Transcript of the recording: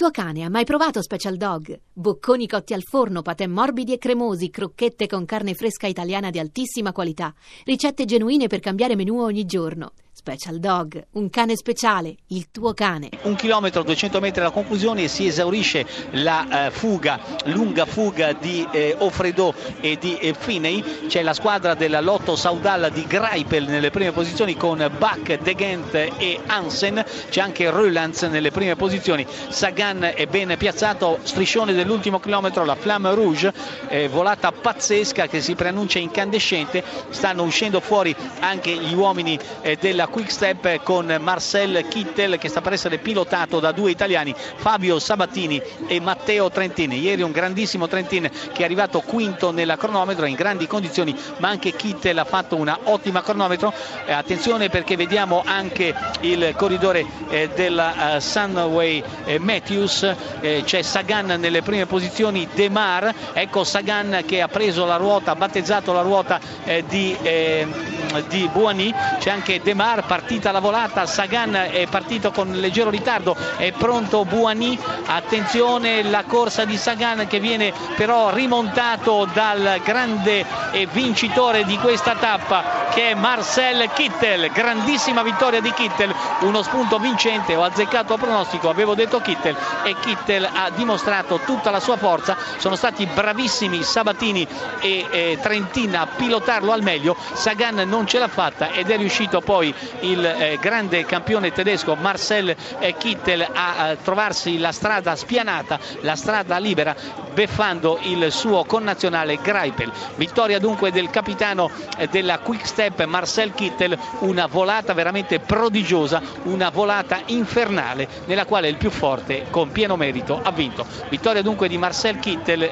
tuo cane ha mai provato Special Dog? Bocconi cotti al forno, patè morbidi e cremosi, crocchette con carne fresca italiana di altissima qualità, ricette genuine per cambiare menù ogni giorno. Special Dog, un cane speciale, il tuo cane. Un chilometro, 200 metri alla conclusione e si esaurisce la eh, fuga, lunga fuga di eh, Ofredo e di eh, Finney. C'è la squadra della Lotto Saudal di Greipel nelle prime posizioni con Bach, De Gent e Hansen. C'è anche Rölands nelle prime posizioni. Sagan è ben piazzato, striscione dell'ultimo chilometro, la Flamme Rouge, eh, volata pazzesca che si preannuncia incandescente. Stanno uscendo fuori anche gli uomini eh, della quick step con Marcel Kittel che sta per essere pilotato da due italiani, Fabio Sabatini e Matteo Trentini. Ieri un grandissimo Trentini che è arrivato quinto nella cronometro in grandi condizioni, ma anche Kittel ha fatto una ottima cronometro. Eh, attenzione perché vediamo anche il corridore eh, della uh, Sunway eh, Matthews, eh, c'è Sagan nelle prime posizioni, De Mar, ecco Sagan che ha preso la ruota, ha battezzato la ruota eh, di, eh, di Buoni, c'è anche De Mar partita la volata, Sagan è partito con leggero ritardo, è pronto Buani, attenzione la corsa di Sagan che viene però rimontato dal grande vincitore di questa tappa che è Marcel Kittel, grandissima vittoria di Kittel, uno spunto vincente, ho azzeccato a pronostico, avevo detto Kittel e Kittel ha dimostrato tutta la sua forza, sono stati bravissimi Sabatini e eh, Trentina a pilotarlo al meglio, Sagan non ce l'ha fatta ed è riuscito poi il eh, grande campione tedesco Marcel eh, Kittel a, trovarsi la strada spianata, la strada libera, beffando il suo connazionale Greipel. Vittoria dunque del capitano eh, della Quick Step Marcel Kittel, una volata veramente prodigiosa, una volata infernale nella quale il più forte con pieno merito ha vinto. Vittoria dunque di Marcel Kittel